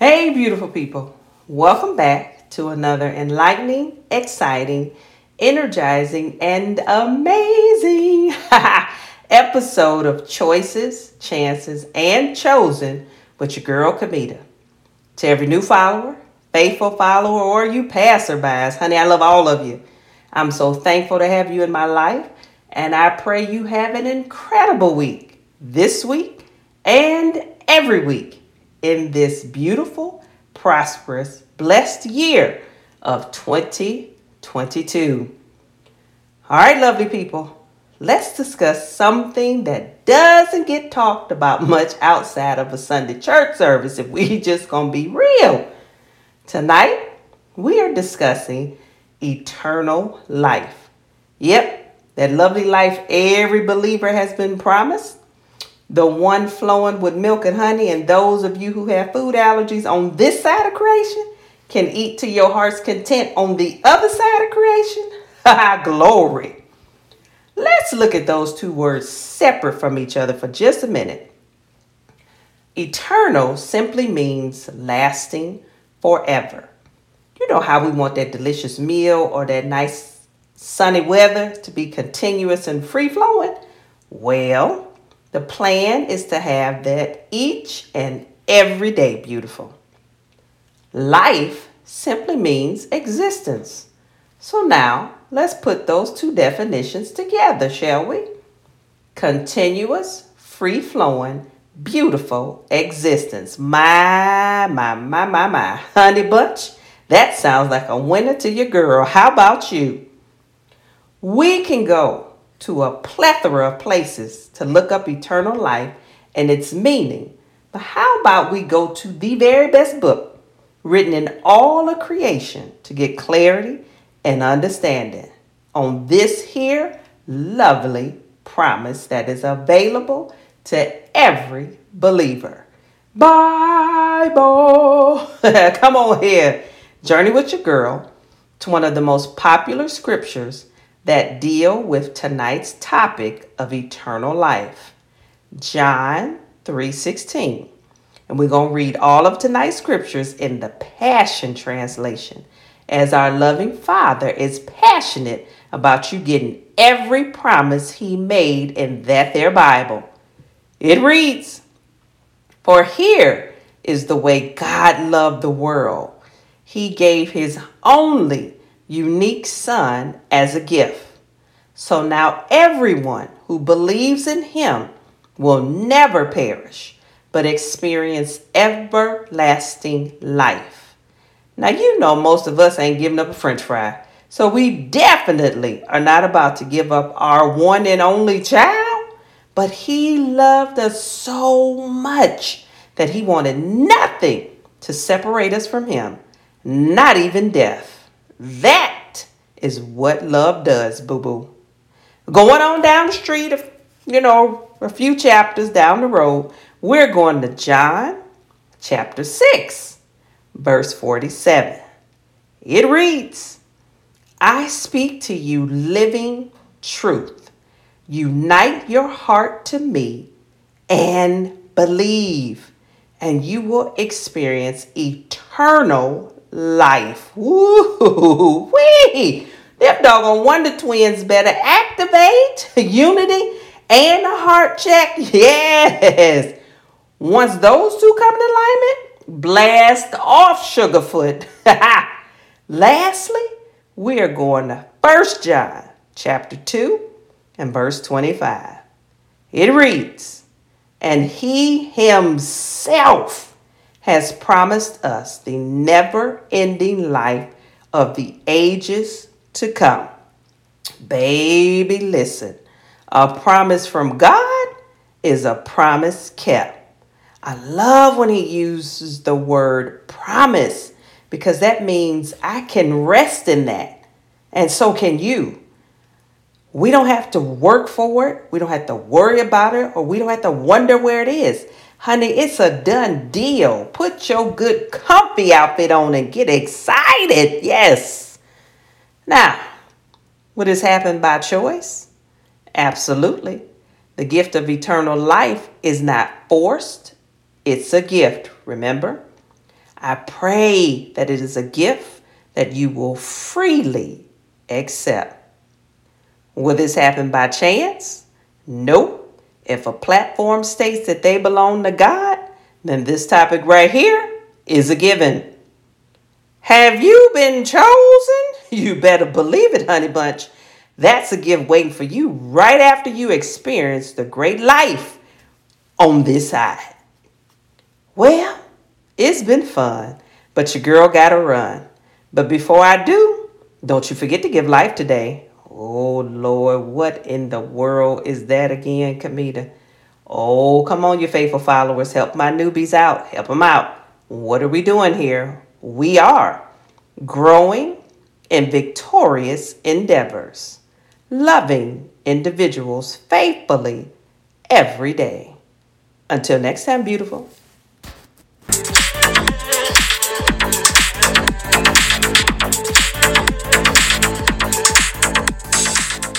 Hey, beautiful people. Welcome back to another enlightening, exciting, energizing, and amazing episode of Choices, Chances, and Chosen with your girl, Kamita. To every new follower, faithful follower, or you passerbys, honey, I love all of you. I'm so thankful to have you in my life, and I pray you have an incredible week this week and every week in this beautiful, prosperous, blessed year of 2022. All right, lovely people, let's discuss something that doesn't get talked about much outside of a Sunday church service if we just gonna be real. Tonight, we are discussing eternal life. Yep, that lovely life every believer has been promised. The one flowing with milk and honey, and those of you who have food allergies on this side of creation can eat to your heart's content on the other side of creation. Glory. Let's look at those two words separate from each other for just a minute. Eternal simply means lasting forever. You know how we want that delicious meal or that nice sunny weather to be continuous and free flowing? Well, the plan is to have that each and every day beautiful. Life simply means existence. So now let's put those two definitions together, shall we? Continuous, free flowing, beautiful existence. My, my, my, my, my. Honey Bunch, that sounds like a winner to your girl. How about you? We can go to a plethora of places to look up eternal life and its meaning. But how about we go to the very best book written in all of creation to get clarity and understanding on this here lovely promise that is available to every believer. Bible. Come on here. Journey with your girl to one of the most popular scriptures that deal with tonight's topic of eternal life. John 3:16. And we're going to read all of tonight's scriptures in the Passion translation as our loving Father is passionate about you getting every promise he made in that there Bible. It reads, "For here is the way God loved the world he gave his only unique son as a gift. So now everyone who believes in him will never perish, but experience everlasting life. Now, you know, most of us ain't giving up a french fry. So we definitely are not about to give up our one and only child. But he loved us so much that he wanted nothing to separate us from him not even death. That is what love does, boo boo. Going on down the street, you know, a few chapters down the road, we're going to John chapter 6, verse 47. It reads, I speak to you living truth. Unite your heart to me and believe, and you will experience eternal life. Woo wee! Them doggone Wonder Twins better activate unity and a heart check. Yes. Once those two come in alignment, blast off Sugarfoot. Lastly, we are going to First John chapter 2 and verse 25. It reads, And he himself has promised us the never ending life of the ages to come. Baby, listen. A promise from God is a promise kept. I love when he uses the word promise because that means I can rest in that. And so can you. We don't have to work for it. We don't have to worry about it, or we don't have to wonder where it is. Honey, it's a done deal. Put your good comfy outfit on and get excited. Yes. Now, would this happen by choice? Absolutely. The gift of eternal life is not forced, it's a gift, remember? I pray that it is a gift that you will freely accept. Will this happen by chance? Nope. If a platform states that they belong to God, then this topic right here is a given. Have you been chosen? You better believe it, honey bunch. That's a gift waiting for you right after you experience the great life on this side. Well, it's been fun, but your girl gotta run. But before I do, don't you forget to give life today. Oh Lord, what in the world is that again, Kamita? Oh, come on, you faithful followers. Help my newbies out. Help them out. What are we doing here? We are growing in victorious endeavors, loving individuals faithfully every day. Until next time, beautiful.